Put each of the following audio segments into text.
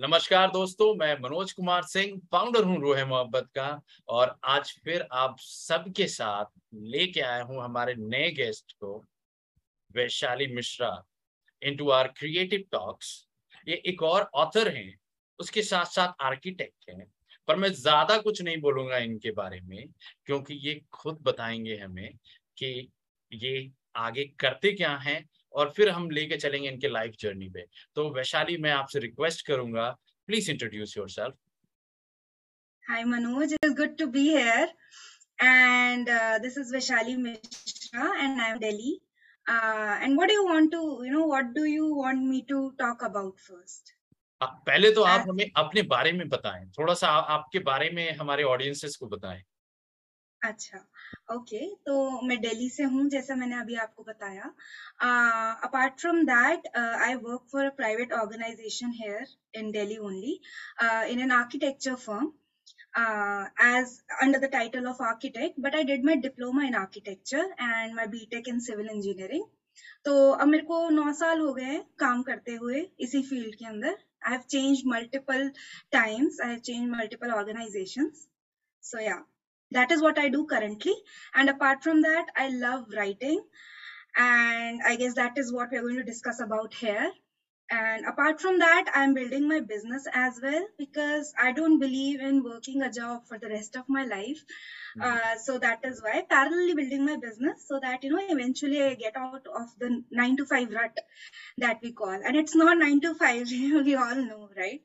नमस्कार दोस्तों, मैं मनोज कुमार सिंह फाउंडर हूँ रोहे मोहब्बत का, और आज फिर आप सबके साथ लेके आया हूँ हमारे नए गेस्ट को, Vaishali Mishra into our creative talks ये एक और ऑथर हैं, उसके साथ साथ आर्किटेक्ट हैं, पर मैं ज़्यादा कुछ नहीं बोलूँगा इनके बारे में, क्योंकि ये खुद बताएँगे हमें कि ये आगे करते क्या हैं और फिर हम लेके चलेंगे इनके लाइफ जर्नी पे। तो वैशाली मैं आपसे रिक्वेस्ट करूँगा please introduce yourself hi Manoj is good to be here and this is Vaishali Mishra and I am Delhi and what you want to you know what do you want me to talk about first पहले तो आप हमें अपने बारे में बताएँ। थोड़ा सा आपके बारे में हमारे ऑडियंसेस को बताएँ। अच्छा ओके तो मैं दिल्ली से हूँ, जैसा मैंने अभी आपको बताया। Apart from that I work for a private organisation here in Delhi only in an architecture firm as, under the title of architect, but i did my diploma in architecture and my btech in civil engineering. तो अब मेरे को नौ साल हो गए काम करते हुए इसी फ़ील्ड के अंदर। I have change multiple times I have change multiple organisations so yeah that is what i do currently. And apart from that i love writing. And i guess that is what we're going to discuss about here. And apart from that i'm building my business as well because i don't believe in working a job for the rest of my life. Mm-hmm. uh, so that is why parallelly building my business so that you know eventually i get out of the 9 to 5 rut that we call. And it's not 9 to 5 we all know right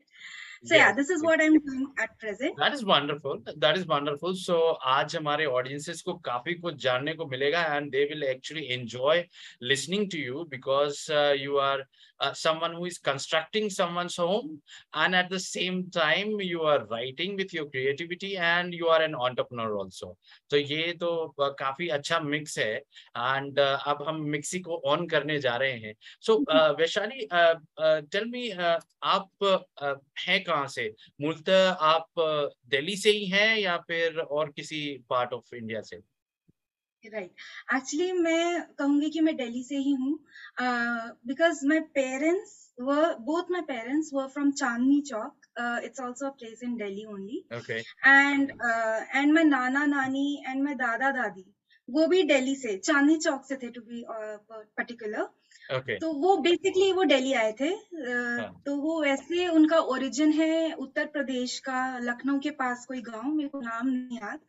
so yeah, this is what I'm doing at present. That is wonderful. That is wonderful. So आज हमारे audiences को काफ़ी कुछ जानने को मिलेगा and they will actually enjoy listening to you because uh, you are uh, someone who is constructing someone's home and at the same time you are writing with your creativity and you are an entrepreneur also तो ये तो uh, काफ़ी अच्छा mix है and uh, अब हम mixie को on करने जा रहे हैं so so, Vaishali tell me आप हैं कहाँ से? मूलत आप दिल्ली से ही हैं या फिर और किसी पार्ट ऑफ़ इंडिया से? Right right. एक्चुअली मैं कहूँगी कि मैं दिल्ली से ही हूँ। Because my parents were both my parents were from Chandni Chowk it's also place in Delhi only and and my नाना नानी एंड माई दादा दादी वो भी दिल्ली से चांदनी चौक से थे टू बी पर्टिकुलर okay. तो वो बेसिकली वो डेली आए थे। हाँ। तो वो वैसे उनका ओरिजिन है उत्तर प्रदेश का लखनऊ के पास कोई गाँव मेरे को नाम नहीं याद।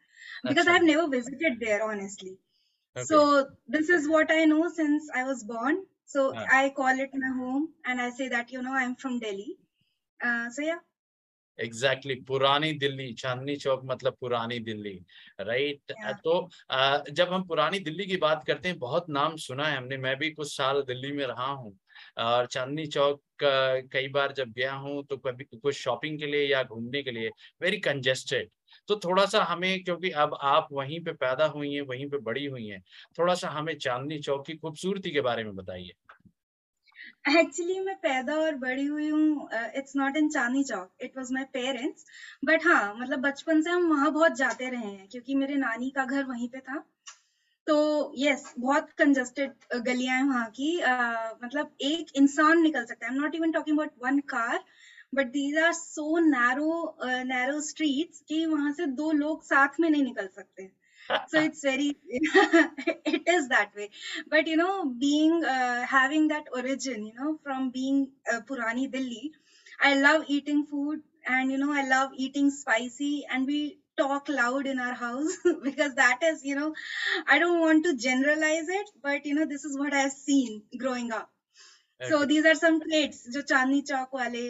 Because I never visited there honestly so this is what I know since I was born so I call it my home and I say that you know I am from Delhi so yeah exactly exactly, पुरानी दिल्ली चांदनी चौक मतलब पुरानी Delhi right right? तो जब हम पुरानी दिल्ली की बात करते हैं बहुत नाम सुना है हमने। मैं भी कुछ साल दिल्ली में रहा हूँ और चांदनी चौक कई बार जब गया हूँ तो कभी कुछ शॉपिंग के लिए या घूमने के लिए वेरी कंजेस्टेड तो थोड़ा सा हमें क्योंकि अब आप वहीं पे पैदा हुई हैं वहीं पे बड़ी हुई हैं थोड़ा सा हमें चांदनी चौक की खूबसूरती के बारे में बताइए। एक्चुअली मैं पैदा और बड़ी हुई हूँ it's not in Chandni Chowk it was my parents but हाँ मतलब बचपन से हम वहाँ बहुत जाते रहे हैं क्योंकि मेरे नानी का घर वहीं पे था। तो यस yes, बहुत कंजस्टेड गलियाँ हैं वहाँ की। Uh, मतलब एक इंसान निकल सकता है। I am not even talking about one car but these are so narrow narrow streets कि वहाँ से दो लोग साथ में नहीं निकल सकते। so it's very it is that way. But you know being uh, having that origin you know from being a purani delhi i love eating food and you know i love eating spicy and we talk loud in our house because that is you know i don't want to generalize it but you know this is what i've seen growing up. Okay. so these are some traits jo chandni chowk wale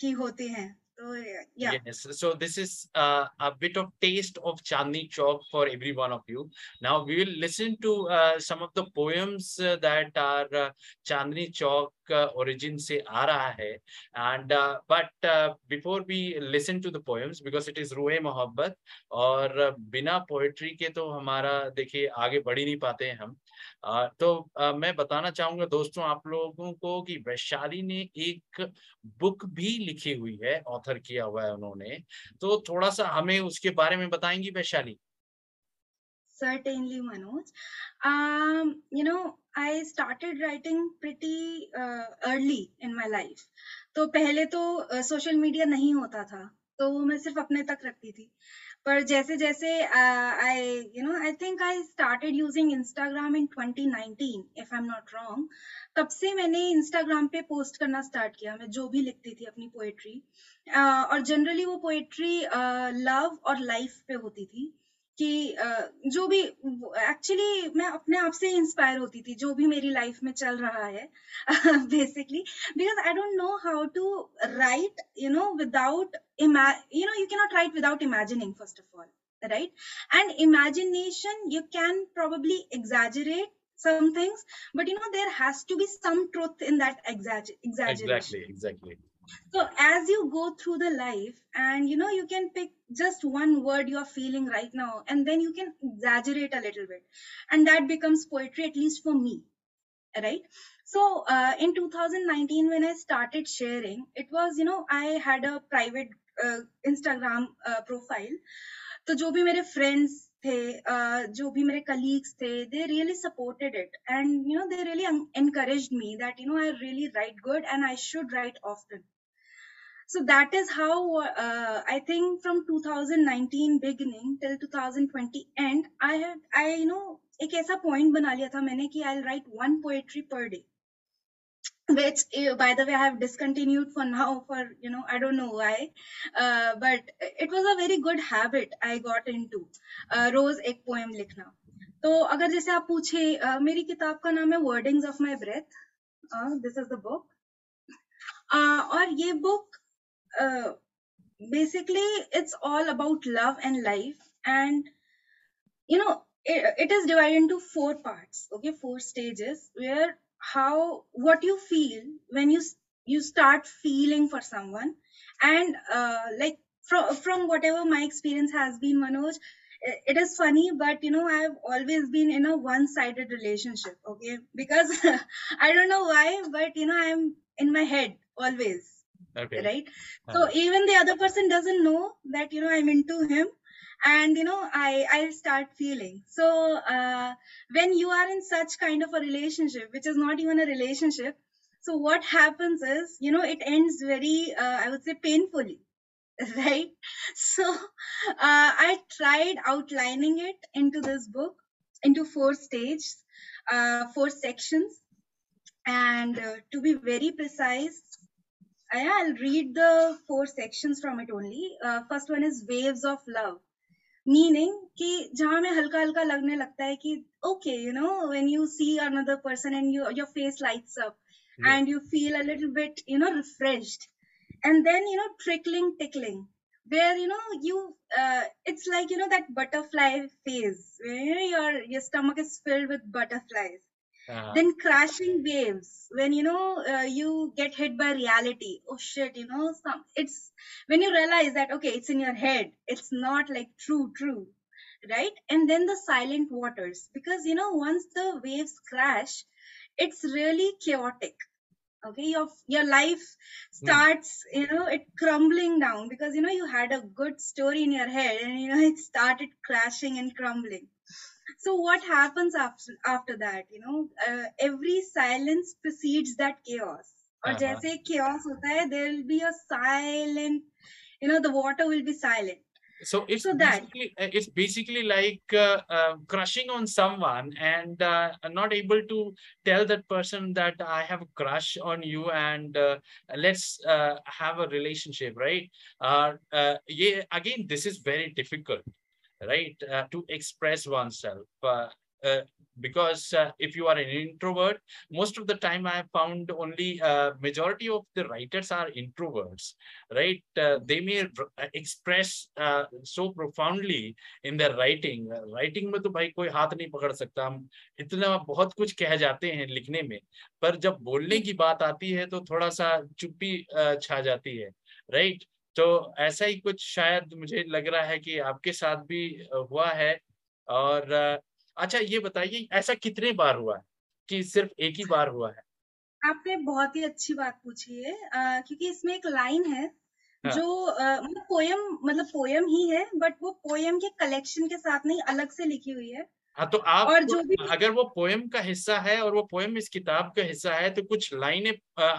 ki hote hain तो yeah yes so this is uh, a bit of taste of chandni chowk for every one of you now we will listen to uh, some of the poems uh, that are uh, chandni chowk uh, origin se aa raha hai and uh, but uh, before we listen to the poems because it is ruhe mohabbat और uh, बिना poetry के तो हमारा देखिए आगे बढ़ ही नहीं पाते हैं हम तो मैं बताना चाहूँगा दोस्तों आप लोगों को कि वैशाली ने एक बुक भी लिखी हुई है ऑथर किया हुआ है उन्होंने। तो थोड़ा सा हमें उसके बारे में बताएँगी Vaishali. Certainly manoj um, you know I started writing pretty uh, early in my life. तो पहले तो सोशल uh, मीडिया नहीं होता था। तो वो मैं सिर्फ़ अपने तक रखती थी। पर जैसे जैसे I you know I think I started using Instagram in 2019 if I am not wrong तब से मैंने इंस्टाग्राम पे पोस्ट करना स्टार्ट किया मैं जो भी लिखती थी अपनी पोएट्री uh, और जनरली वो पोएट्री लव uh, और लाइफ पे होती थी। कि जो भी एक्चुअली मैं अपने आप से इंस्पायर होती थी, जो भी मेरी लाइफ में चल रहा है basically because I don't know how to write you know without you know you can not write without imagining first of all right and imagination you can probably exaggerate some things but you know there has to be some truth in that exaggerate exactly so as you go through the life and you know you can pick just one word you're feeling right now and then you can exaggerate a little bit and that becomes poetry at least for me right so uh, in 2019 when i started sharing it was you know i had a private uh, instagram uh, profile तो जो भी मेरे friends थे जो भी मेरे colleagues थे they really supported it and you know they really encouraged me that you know I really write good and I should write often So that is how uh, i think from 2019 beginning till 2020 end i had i you know एक ऐसा point बना लिया था मैंने कि I write one poetry per day which by the way i have discontinued for now for you know i don't know why uh, but it was a very good habit i got into uh, रोज एक poem लिखना तो अगर जैसे आप पूछे uh, मेरी किताब का नाम है wordings of my breath this is the book और ये book uh, basically it's all about love and life. And you know it, it is divided into four parts okay? Four stages where how what you feel when you you start feeling for someone. And uh, like from from whatever my experience has been manoj it is funny but you know i've always been in a one sided relationship okay? Because i don't know why but you know i'm in my head always okay. Right? So uh-huh. even the other person doesn't know that you know i'm into him and you know i i start feeling. So uh, when you are in such kind of a relationship which is not even a relationship so what happens is you know it ends very uh, i would say painfully right? So uh, i tried outlining it into this book into four stages uh, four sections. And uh, to be very precise I'll read the four sections from it only. Uh, first one is waves of love. Meaning कि जहां में हल्का हल्का लगने लगता है कि okay you know when you see another person and you your face lights up and you feel a little bit you know refreshed and then you know trickling tickling where you know you uh, it's like you know that butterfly phase where your your stomach is filled with butterflies then crashing waves. When you know uh, you get hit by reality. Oh shit you know some it's when you realize that okay it's in your head. It's not like true true right? And then the silent waters. Because you know once the waves crash it's really chaotic okay? Your your life hmm. starts you know it crumbling down. Because you know you had a good story in your head and you know it started crashing and crumbling so what happens after after that you know? Uh, every silence precedes that chaos. Or uh-huh. jaise chaos hota hai there will be a silent you know the water will be silent. So it's so basically, that, it's basically like uh, uh, crushing on someone and uh, not able to tell that person that i have a crush on you and uh, let's uh, have a relationship right? Yeah again this is very difficult. Right uh, to express oneself uh, uh, because uh, if you are an introvert most of the time i have found only uh, majority of the writers are introverts right uh, they may express so profoundly in their writing writing में तो भाई कोई हाथ नहीं पकड़ सकता हम इतना बहुत कुछ कह जाते हैं लिखने में पर जब बोलने की बात आती है तो थोड़ा सा चुप्पी छा जाती है राइट तो ऐसा ही कुछ शायद मुझे लग रहा है कि आपके साथ भी हुआ है। और अच्छा ये बताइए ऐसा कितने बार हुआ है कि सिर्फ़ एक ही बार हुआ है? आपने बहुत ही अच्छी बात पूछी है आ, क्योंकि इसमें एक लाइन है हाँ. जो मतलब पोयम मतलब पोयम ही है बट वो पोयम के कलेक्शन के साथ नहीं अलग से लिखी हुई है। हाँ तो आप और जो भी अगर वो पोयम का हिस्सा है और वो पोयम इस किताब का हिस्सा है तो कुछ लाइनें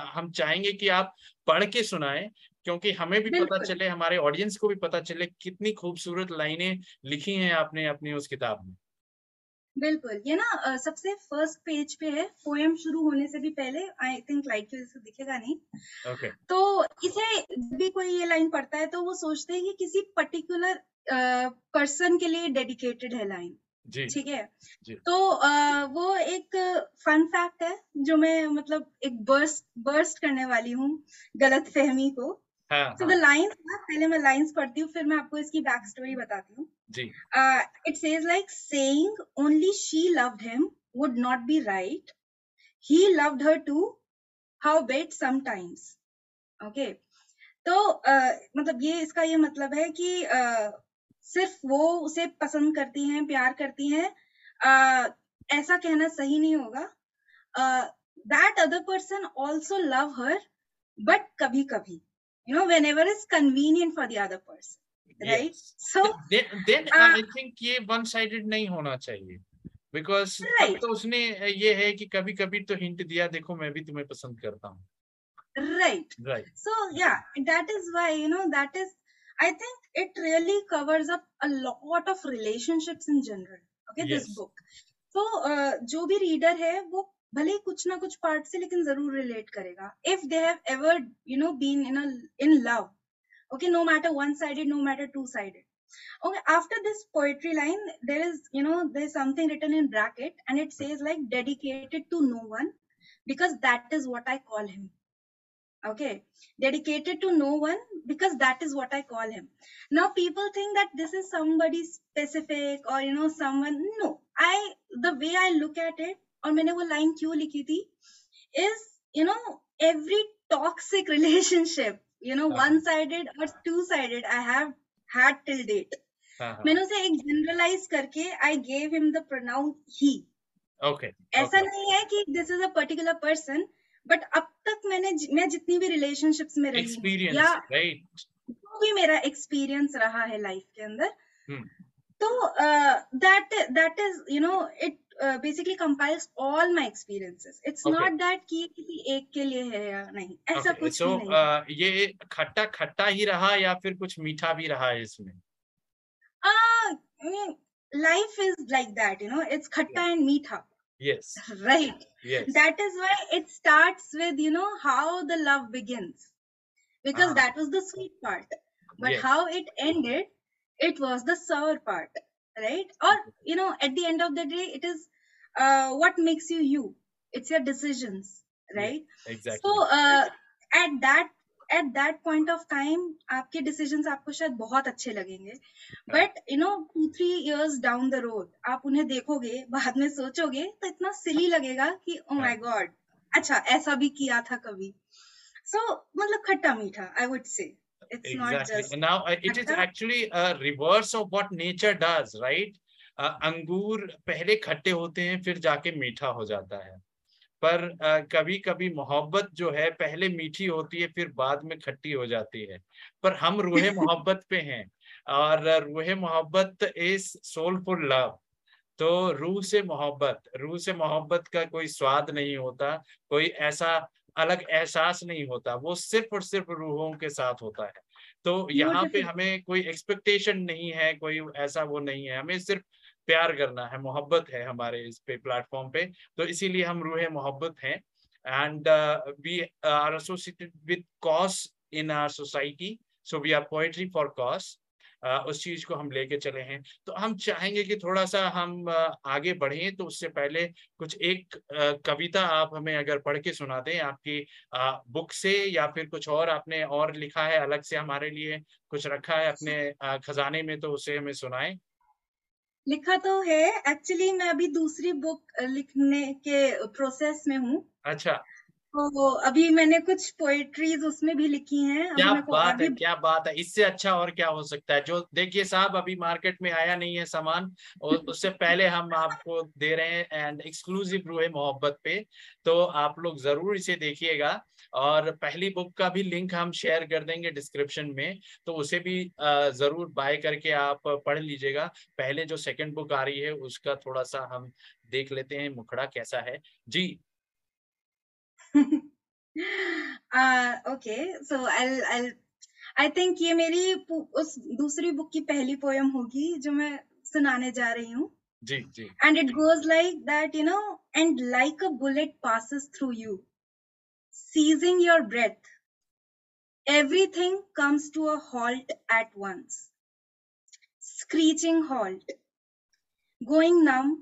हम चाहेंगे कि आप पढ़ के सुनाएँ क्योंकि हमें भी पता चले हमारे ऑडियंस को भी पता चले कितनी खूबसूरत लाइनें लिखी हैं आपने अपनी उस किताब में। बिल्कुल ये ना सबसे फ़र्स्ट पेज पे है पोएम शुरू होने से भी पहले आई थिंक लाइट की वजह से दिखेगा नहीं। Okay. तो इसे भी कोई ये लाइन पढ़ता है तो वो सोचते हैं कि किसी पर्टिकुलर पर्सन के लिए डेडिकेटेड है लाइन ठीक है? तो आ, वो एक फन फैक्ट है जो मैं मतलब एक बर्स्ट बर्स्ट करने वाली हूँ गलत फहमी को। तो द लाइंस पहले मैं लाइंस पढ़ती हूँ फिर मैं आपको इसकी बैक स्टोरी बताती हूँ। It says like saying only she loved him would not be right he loved her too how bet sometimes okay तो uh, मतलब ये इसका ये मतलब है कि uh, सिर्फ़ वो उसे पसंद करती हैं प्यार करती हैं uh, ऐसा कहना सही नहीं होगा। That other person also love her but कभी कभी you know whenever it's convenient for the other person right yes. so then, then uh, i think ये one sided नहीं होना चाहिए बिकॉज right. तो उसने ये है कि कभी कभी तो हिंट दिया देखो मैं भी तुम्हें पसंद करता हूँ right right so yeah that is why you know that is i think it really covers up a lot of relationships in general okay yes. this book so uh, जो भी रीडर है वो भले ही कुछ ना कुछ पार्ट से लेकिन जरूर रिलेट करेगा if they have ever you know been in in love okay no matter one sided no matter two sided okay after this poetry line there is you know there's something written in bracket and it says like dedicated to no one because that is what i call him okay dedicated to no one because that is what i call him now people think that this is somebody specific or you know someone no i the way i look at it और मैंने वो line क्यों लिखी थी? Is you know every toxic relationship you know one sided और two sided I have had till date मैंने उसे एक जनरलाइज करके I gave him the pronoun he okay ऐसा नहीं है कि this is a particular person but अब तक मैंने मैं जितनी भी रिलेशनशिप्स में रही या right. जो भी मेरा एक्सपीरियंस रहा है लाइफ के अंदर hmm. तो that that is you know it Basically compiles all my experiences it's not that कि किसी एक के लिए है या नहीं ऐसा okay. कुछ so, नहीं uh, ये खट्टा खट्टा ही रहा या फिर कुछ मीठा भी रहा है इसमें life is like that you know it's खट्टा एंड मीठा yes right yes that is why it starts with you know how the love begins because ah. that was the sweet part but yes. how it ended it was the sour part Right or you know at the end of the day it is uh, what makes you you it's your decisions right yeah, exactly so uh, at that at that point of time आपके decisions आपको शायद बहुत अच्छे लगेंगे but you know two three years down the road आप उन्हें देखोगे बाद में सोचोगे तो इतना सिली लगेगा कि oh my god अच्छा ऐसा भी किया था कभी so मतलब खट्टा मीठा I would say it's exactly. not just now uh, it is actually a reverse of what nature does right? Uh, अंगूर पहले खट्टे होते हैं फिर जाके मीठा हो जाता है। पर uh, कभी कभी मोहब्बत जो है पहले मीठी होती है फिर बाद में खट्टी हो जाती है। पर हम रूहे मोहब्बत पे हैं और रूहे मोहब्बत इज़ सोलफुल लव तो रूह से मोहब्बत रूह से मोहब्बत का कोई स्वाद नहीं होता कोई ऐसा अलग एहसास नहीं होता वो सिर्फ़ और सिर्फ़ रूहों के साथ होता है। तो यहाँ पे हमें कोई एक्सपेक्टेशन नहीं है कोई ऐसा वो नहीं है हमें सिर्फ़ प्यार करना है मोहब्बत है हमारे इस पे प्लेटफॉर्म पे। तो इसीलिए हम रूह मोहब्बत हैं। And we are associated with cause in our society so we are poetry for cause उस चीज़ को हम लेके चले हैं। तो हम चाहेंगे कि थोड़ा सा हम आगे बढ़ें तो उससे पहले कुछ एक कविता आप हमें अगर पढ़ के सुना दें आपकी बुक से या फिर कुछ और आपने और लिखा है अलग से हमारे लिए कुछ रखा है अपने खजाने में तो उसे हमें सुनाएँ। लिखा तो है। एक्चुअली मैं अभी दूसरी बुक लिखने के प्रोसेस में हूँ। अच्छा। तो अभी मैंने कुछ पोएट्रीज उसमें भी लिखी हैं। क्या बात है क्या बात है। इससे अच्छा और क्या हो सकता है? जो देखिए साहब अभी मार्केट में आया नहीं है सामान और उससे पहले हम आपको दे रहे हैं एंड एक्सक्लूसिव रूहे मोहब्बत पे तो आप लोग ज़रूर इसे देखिएगा। और पहली बुक का भी लिंक हम शेयर कर देंगे डिस्क्रिप्शन में तो उसे भी ज़रूर बाय करके आप पढ़ लीजिएगा। पहले जो सेकंड बुक आ रही है उसका थोड़ा सा हम देख लेते हैं मुखड़ा कैसा है। जी। Okay so I I I think ये मेरी पु- उस दूसरी बुक की पहली पोयम होगी जो मैं सुनाने जा रही हूँ जी जी and it goes like that you know and like a bullet passes through you seizing your breath everything comes to a halt at once screeching halt going numb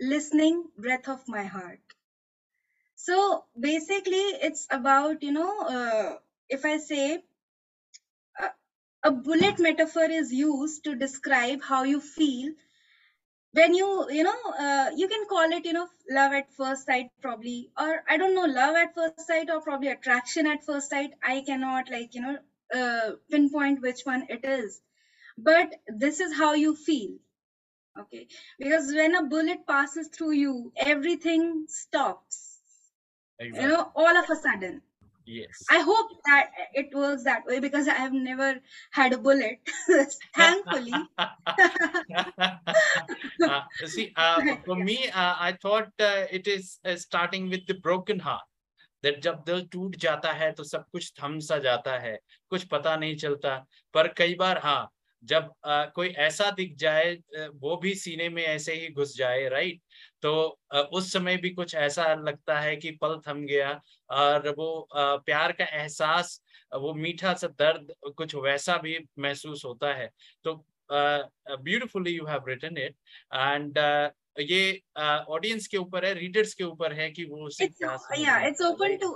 listening breath of my heart so basically it's about you know uh, if i say uh, a bullet metaphor is used to describe how you feel when you you know uh, you can call it you know love at first sight probably or i don't know love at first sight or probably attraction at first sight. I cannot like you know uh, pinpoint which one it is. But this is how you feel okay? Because when a bullet passes through you everything stops you exactly know all of a sudden yes i hope that it works that way because i have never had a bullet thankfully uh, see, uh, for me, uh, I thought uh, it is uh, starting with the broken heart. That जब दिल टूट जाता है तो सब कुछ थम सा जाता है कुछ पता नहीं चलता पर कई बार हाँ जब आ, कोई ऐसा दिख जाए वो भी सीने में ऐसे ही घुस जाए राइट तो आ, उस समय भी कुछ ऐसा लगता है कि पल थम गया और वो आ, प्यार का एहसास वो मीठा सा दर्द कुछ वैसा भी महसूस होता है। तो beautifully you have written it and ये ऑडियंस के ऊपर है रीडर्स के ऊपर है कि वो उसे it's क्या o- समझ yeah रहे it's हैं, open right? to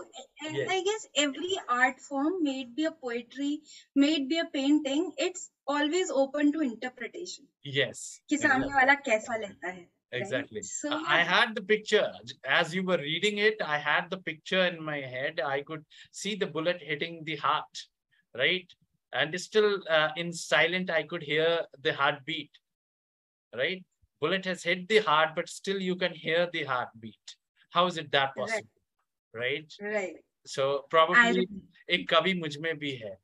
and Yes. i guess every art form may it be a poetry may it be a painting it's always open to interpretation yes कि सामने वाला कैसा लेता है exactly so I- i yeah. had the picture as you were reading it i had the picture in my head i could see the bullet hitting the heart right and still uh, in silent i could hear the heartbeat right bullet has hit the heart but still you can hear the heartbeat how is it that Right. possible right right so I probably agree. एक कवि मुझ में भी है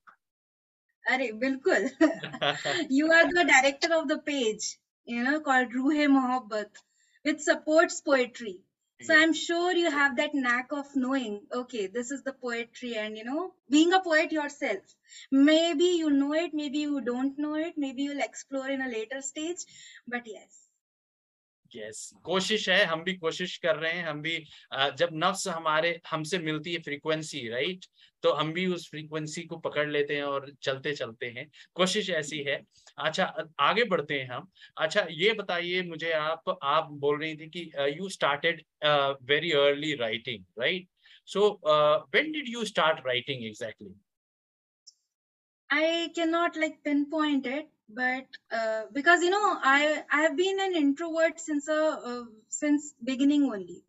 अरे बिल्कुल you are the director of the page you know called ruhe mohabbat which supports poetry so Yeah. i'm sure you have that knack of knowing okay this is the poetry and you know being a poet yourself maybe you know it maybe you don't know it maybe you'll explore in a later stage but yes yes कोशिश है हम भी कोशिश कर रहे हैं हम भी जब नफ्स हमारे हमसे मिलती है फ्रीक्वेंसी राइट तो हम भी उस फ्रीक्वेंसी को पकड़ लेते हैं और चलते चलते हैं। कोशिश ऐसी है। अच्छा आगे बढ़ते हैं हम। अच्छा ये बताइए मुझे आप आप बोल रही थी कि you started very early writing right so when did you start writing exactly I cannot like pinpoint it, but uh, because you know i i have been an introvert since a uh, since beginning only.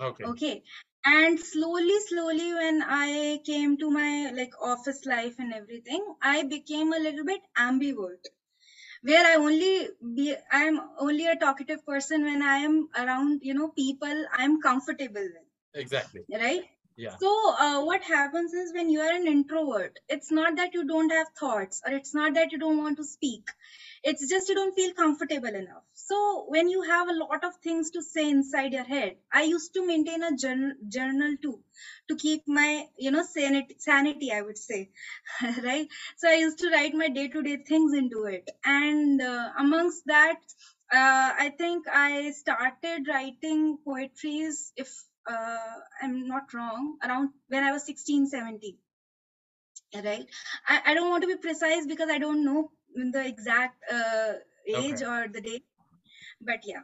Okay. Okay. And slowly slowly when i came to my like office life and everything i became a little bit ambivert. Where i only be i am only a talkative person when i am around you know people i am comfortable with. Exactly. Right? या So, uh, what happens is when you are an introvert, it's not that you don't have thoughts or it's not that you don't want to speak. It's just you don't feel comfortable enough. So, when you have a lot of things to say inside your head, I used to maintain a journal, journal too to keep my, you know, sanity, sanity I would say, right? So, I used to write my day to day things into it. And uh, amongst that, uh, I think I started writing poetries, if uh, I'm not wrong, around when I was 16, 17. Right? I, I don't want to be precise because I don't know the exact uh, age Okay. or the date, but yeah,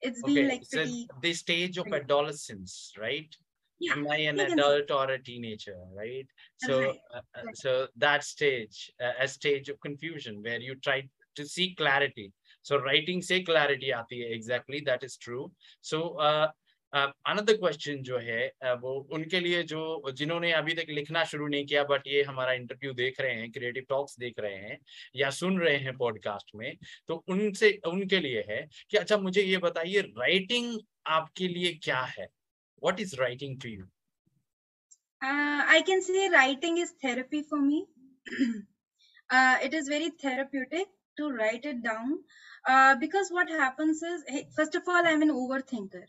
it's Okay, been like so pretty. the stage of adolescence, right? Yeah, Am I an you can say. adult or a teenager, right? So, Right, uh, uh, right. so that stage, uh, a stage of confusion where you try to see clarity. So writing say clarity hai, exactly, that is true. So, uh, another question जो है वो उनके लिए जो जिन्होंने अभी तक लिखना शुरू नहीं किया बट ये हमारा इंटरव्यू देख रहे हैं क्रिएटिव टॉक्स देख रहे हैं या सुन रहे हैं पॉडकास्ट में तो उनसे उनके लिए है कि अच्छा मुझे ये बताइए राइटिंग आपके लिए क्या है? What is writing to you I can say writing is therapy for me it is very therapeutic to write it down. Uh, because what happens is hey, first of all i'm an overthinker.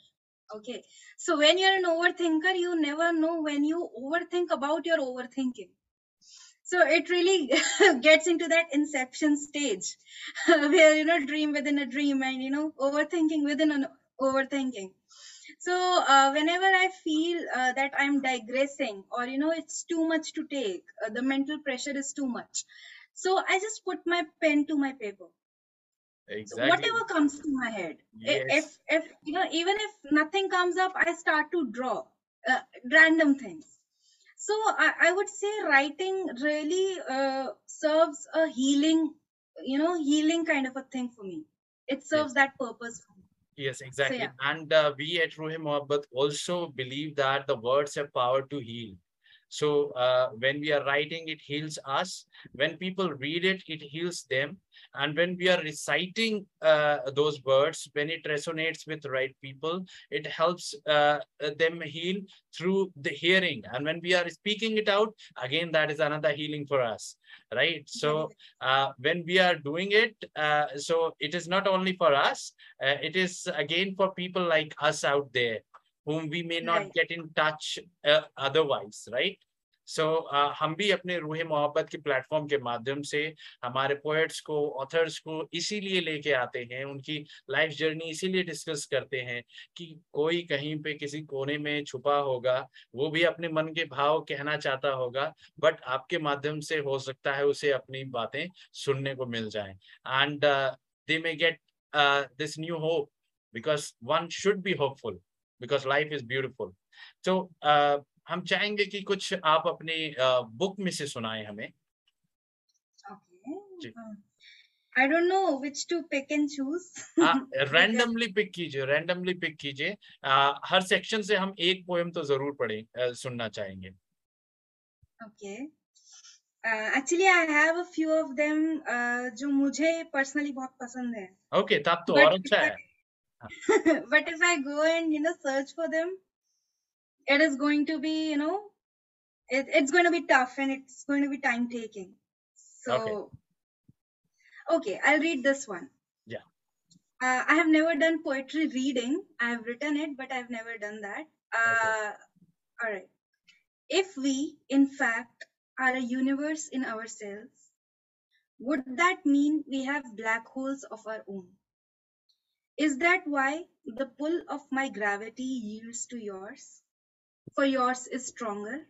Okay. So when you're an overthinker, you never know when you overthink about your overthinking. So it really gets into that inception stage where, you know, dream within a dream and, you know, overthinking within an overthinking. So uh, whenever I feel uh, that I'm digressing or, you know, it's too much to take, uh, the mental pressure is too much. So I just put my pen to my paper exactly. Whatever comes to my head. Yes. if if you know even if nothing comes up i start to draw uh, random things. So I, I would say writing really uh, serves a healing you know healing kind of a thing for me. It serves yes. that purpose yes exactly. so, yeah. and uh, we at ruhe mohabbat also believe that the words have power to heal so uh, when we are writing, it heals us. When people read it, it heals them. And when we are reciting uh, those words, when it resonates with the right people, it helps uh, them heal through the hearing. And when we are speaking it out, again, that is another healing for us, right? So uh, when we are doing it, uh, so it is not only for us, uh, it is again for people like us out there whom we may not right. get in touch uh, otherwise, right? So so, uh, हम भी अपने रूह मोहब्बत के platform के माध्यम से हमारे पोएट्स को ऑथर्स को इसीलिए लेके आते हैं उनकी लाइफ जर्नी इसीलिए डिस्कस करते हैं कि कोई कहीं पे किसी कोने में छुपा होगा वो भी अपने मन के भाव कहना चाहता होगा बट आपके माध्यम से हो सकता है उसे अपनी बातें सुनने को मिल जाए and they may get this new hope because one should be hopeful because life is beautiful तो हम चाहेंगे कि कुछ आप अपनी बुक में से सुनाए हमें। I don't know which to pick and choose randomly pick कीजिए रैंडमली पिक कीजिए। हर सेक्शन से हम एक पोएम तो ज़रूर पढ़े सुनना चाहेंगे। Okay actually I have a few of them जो मुझे पर्सनली बहुत पसंद है। ओके okay, तब तो और अच्छा है। but if I go and you know search for them, it is going to be you know, it, it's going to be tough and it's going to be time taking. So, okay. okay, I'll read this one. Yeah. Uh, I have never done poetry reading. I have written it, but I've never done that. Uh, okay. All right. If we, in fact, are a universe in ourselves, would that mean we have black holes of our own? Is that why the pull of my gravity yields to yours for yours is stronger?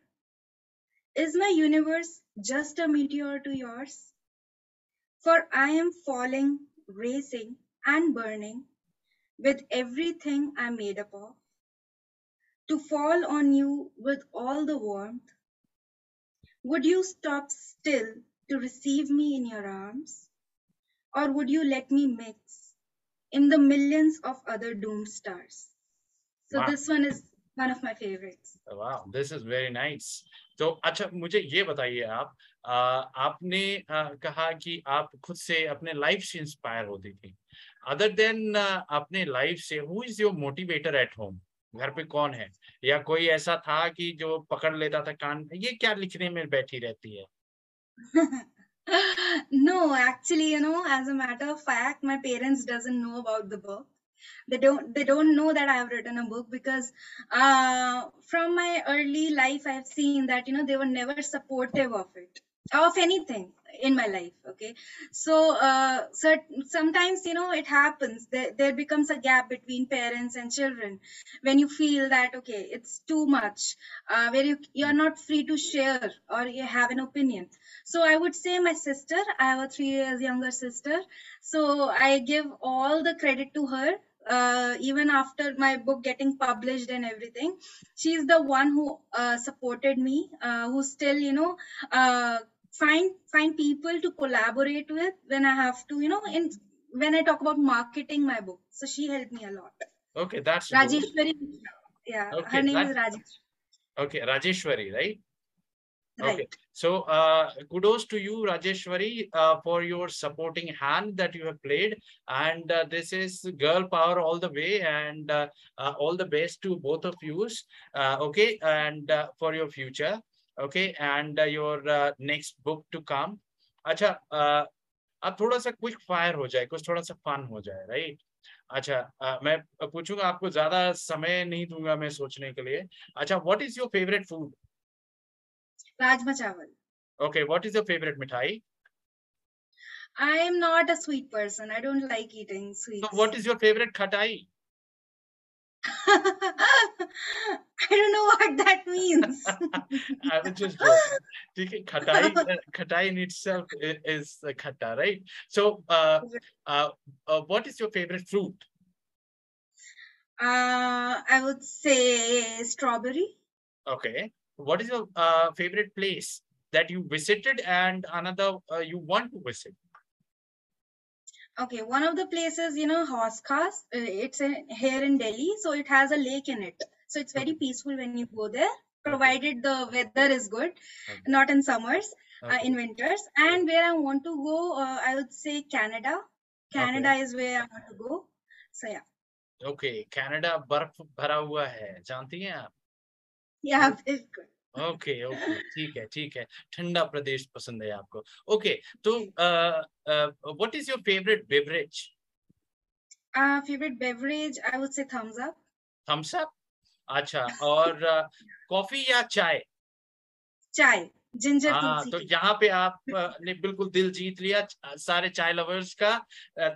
Is my universe just a meteor to yours? For I am falling, racing, and burning with everything I'm made up of, to fall on you with all the warmth. Would you stop still to receive me in your arms? Or would you let me mix in the millions of other doomed stars? So wow. this one is one of my favorites. Oh, Wow, this is very nice. तो अच्छा मुझे ये बताइए आप आ, आपने आ, कहा कि आप खुद से अपने लाइफ से इंस्पायर होती थी अदर देन अपने लाइफ से who is your motivator at home घर पे कौन है या कोई ऐसा था कि जो पकड़ लेता था कान ये क्या लिखने में बैठी रहती है no actually you know as a matter of fact my parents doesn't know about the book. They don't they don't know that i have written a book because uh, from my early life i've seen that you know they were never supportive of it of anything in my life okay? So uh, so sometimes you know it happens. There, there becomes a gap between parents and children. When you feel that okay it's too much uh, where you you're not free to share or you have an opinion. So i would say my sister i have a 3 years younger sister. So i give all the credit to her uh, even after my book getting published and everything. She's the one who uh, supported me uh, who still you know uh, find find people to collaborate with when i have to you know in when i talk about marketing my book so she helped me a lot okay that's rajeshwari Yeah, Okay, her name that- is Rajesh. Okay, Rajeshwari, right? Okay. Right. So uh, kudos to you, Rajeshwari, uh, for your supporting hand that you have played. And uh, this is girl power all the way. And uh, uh, all the best to both of you. Uh, okay. And uh, for your future. Okay. And uh, your uh, next book to come. अच्छा uh, अब थोड़ा सा quick fire हो जाए कुछ थोड़ा सा fun हो जाए राइट अच्छा अ, मैं पूछूँगा आपको ज़्यादा समय नहीं दूँगा मैं सोचने के लिए अच्छा what is your favourite food Rajma chawal. Okay, what is your favorite mithai? I am not a sweet person. I don't like eating sweets. So what is your favorite khatai? I don't know what that means. I was just joking. Khatai, khatai uh, in itself is, is khata, right? So, uh, uh, uh, what is your favorite fruit? Uh, I would say strawberry. Okay. What is your uh, favorite place that you visited and another uh, you want to visit? Okay, one of the places, you know, Hoskas, uh, it's in, here in Delhi, so it has a lake in it. So it's very peaceful when you go there, provided the weather is good, Okay. not in summers, okay. uh, in winters. And where I want to go, uh, I would say Canada. Canada okay. is where I want to go. So yeah, Okay, Canada बर्फ़ भरा हुआ है जानती हैं आप yeah, very good. Okay okay ठीक है ठीक है ठंडा प्रदेश पसंद है आपको ओके तो what is your favourite beverage Uh, favorite beverage, I would say thumbs up. Thums Up अच्छा और कॉफ़ी या चाय? चाय जिंजर हाँ तो यहाँ पे आप ने बिल्कुल दिल जीत लिया सारे चाय लवर्स का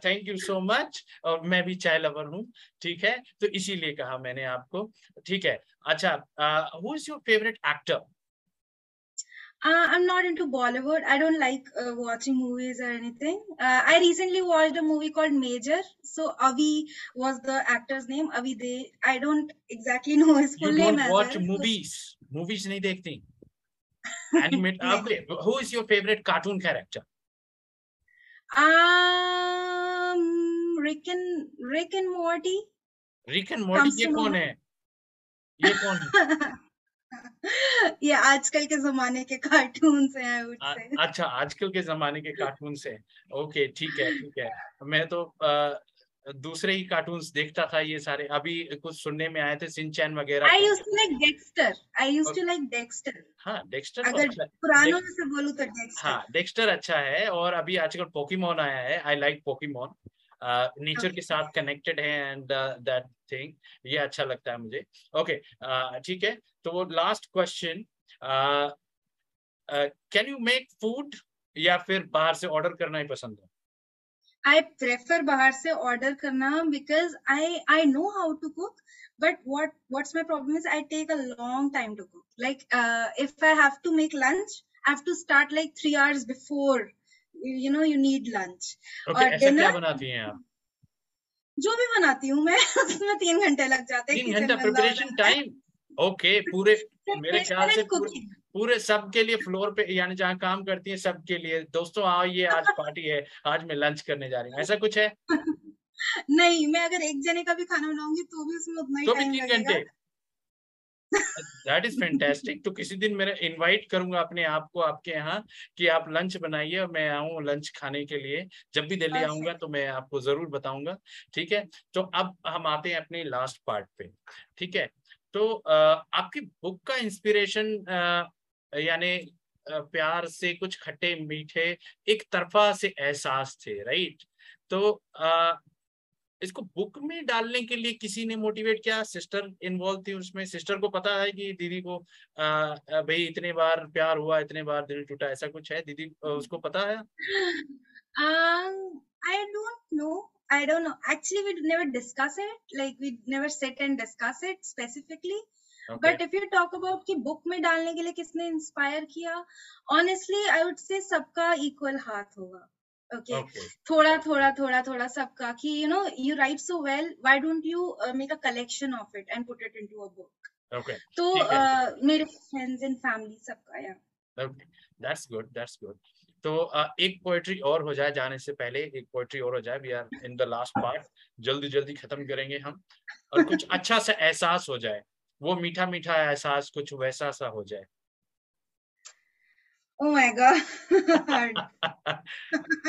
थैंक यू सो मच और मैं भी चाय लवर हूँ ठीक है? तो इसीलिए कहा मैंने आपको ठीक है? अच्छा who is your favourite actor Uh, I'm not into Bollywood. I don't like uh, watching movies or anything. Uh, I recently watched a movie called Major. So Avi was the actor's name. Avi De. I don't exactly know his you full name don't as watch well. so- movies movies नहीं देखती animate नहीं। Okay who is your favourite cartoon character Um, Rick and Rick and Morty. Rick and Morty Comes ये to कौन mind. है ये कौन है ये आजकल के जमाने के कार्टून्स हैं आई आ- अच्छा आजकल के जमाने के कार्टून से ओके ठीक है ठीक है। मैं तो अ, दूसरे ही कार्टून्स देखता था ये सारे। अभी कुछ सुनने में आए थे सिंचैन वगैरह आई। Used to like Dexter I used to like Dexter हाँ डेक्स्टर तो अगर अच्छा पुरानों में से बोलूँ तो डेक्स्टर हाँ डेक्स्टर अच्छा है और अभी आजकल पोकीमोन आया है। आई लाइक पोकीमोन नेचर के साथ कनेक्टेड है एंड दैट थिंग ये अच्छा लगता है मुझे। ओके ठीक है। तो वो last question can you make food या फिर बाहर से ऑर्डर करना ही पसंद है? आई प्रेफर बाहर से ऑर्डर करना because I I know how to cook but what what's my problem is I take a long time to cook like if I have to make lunch I have to start like three hours before You know, you need lunch. Okay और ऐसा क्या बनाती हैं आप? जो भी बनाती हूँ मैं उसमें तीन घंटे लग जाते हैं तीन घंटा प्रिपरेशन टाइम ओके पूरे मेरे ख्याल से पूरे. पूरे सबके लिए फ्लोर पे यानी जहाँ काम करती है सबके लिए दोस्तों आओ ये आज पार्टी है आज मैं लंच करने जा रही हूँ। ऐसा कुछ है? नहीं मैं अगर एक जने का भी खाना बनाऊँगी तो भी उसमें उतना ही तो भी तीन घंटे? दैट इज़ फैंटास्टिक तो किसी दिन मेरा इनवाइट करूँगा अपने आप को आपके यहाँ कि आप लंच बनाइए और मैं आऊँ लंच खाने के लिए। जब भी दिल्ली आऊँगा तो मैं आपको ज़रूर बताऊँगा ठीक है? तो अब हम आते हैं अपने लास्ट पार्ट पे ठीक है? तो आपकी बुक का इंस्पिरेशन यानी प्यार से कुछ खट्टे मीठे एक तरफा से एहसास थे राइट तो इसको बुक में डालने के लिए किसी ने मोटिवेट किया? सिस्टर इन्वॉल्व थी उसमें। सिस्टर को पता है कि दीदी को भाई इतने बार प्यार हुआ इतने बार दिल टूटा ऐसा कुछ है? दीदी उसको पता है? But if you talk about कि बुक में डालने के लिए किसने इंस्पायर किया ऑनेस्टली आई वुड सबका इक्वल हाथ होगा। Okay Okay. थोड़ा थोड़ा थोड़ा थोड़ा सबका कि you know you write so well why don't you uh, make a collection of it and put it into a book Okay. तो uh, मेरे friends and family सबका yeah Okay. That's good. That's good. तो अ, एक poetry और हो जाए जाने से पहले एक पोएट्री और हो जाए we are in the last part जल्दी जल्दी खत्म करेंगे हम और कुछ अच्छा सा एहसास हो जाए वो मीठा मीठा एहसास कुछ वैसा सा हो जाए Oh my god.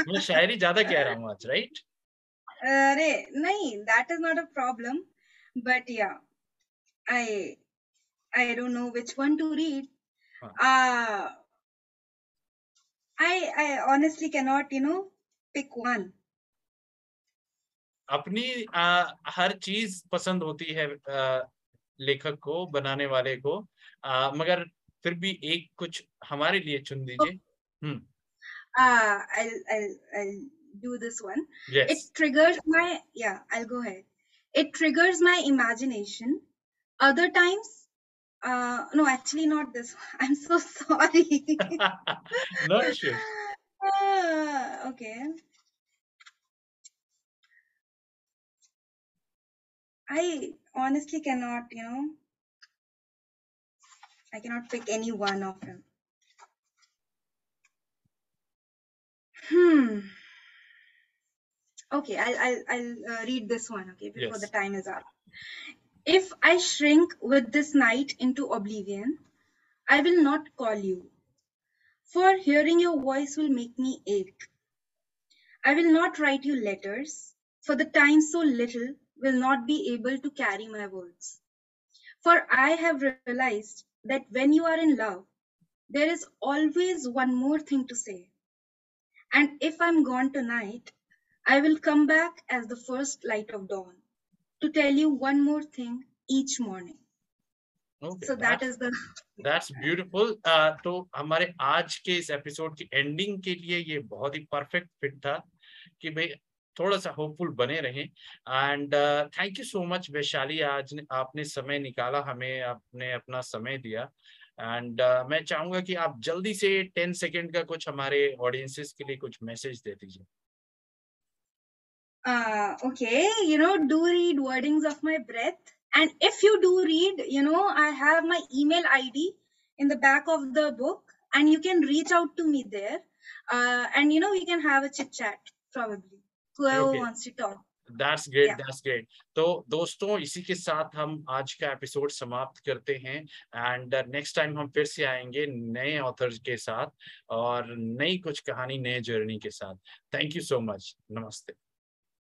मैं शायरी ज़्यादा कह रहा हूँ आज राइट अरे नहीं that is not a problem but yeah I I don't know which one to read. हाँ. Uh I I honestly cannot you know pick one. अपनी आ, हर चीज़ पसंद होती है आ, लेखक को बनाने वाले को आ, मगर फिर भी एक कुछ हमारे लिए चुन दीजिए hmm Uh I'll I'll I'll do this one. It yes triggers my yeah, I'll go ahead. It triggers my imagination. Other times uh no actually not this one. I'm so sorry. No issue Uh, okay. I honestly cannot, you know, I cannot pick any one of them. Hmm. Okay, I'll I'll, I'll uh, read this one. Okay, before Yes. the time is up. If I shrink with this night into oblivion, I will not call you, for hearing your voice will make me ache. I will not write you letters, for the time so little will not be able to carry my words. For I have realized that when you are in love, there is always one more thing to say. And if I'm gone tonight, I will come back as the first light of dawn to tell you one more thing each morning. Okay So that is the that's beautiful तो हमारे आज के इस episode की ending के लिए ये बहुत ही परफेक्ट फिट था कि भाई थोड़ा सा होपफुल बने रहें and thank you so much Vaishali आज आपने समय निकाला हमें आपने अपना समय दिया एंड uh, मैं चाहूँगा कि आप जल्दी से टेन सेकेंड का कुछ हमारे ऑडियंसेस के लिए कुछ मैसेज दे दीजिए uh okay you know do read wordings of my breath and if you do read you know i have my email id in the back of the book and you can reach out to me there uh, and you know we can have a chit chat probably whoever Okay. wants to talk. That's great. That's great तो दोस्तों इसी के साथ हम आज का episode समाप्त करते हैं एंड नेक्स्ट टाइम हम फिर से आएँगे नए ऑथर्स के साथ और नई कुछ कहानी नए जर्नी के साथ. थैंक यू सो मच नमस्ते.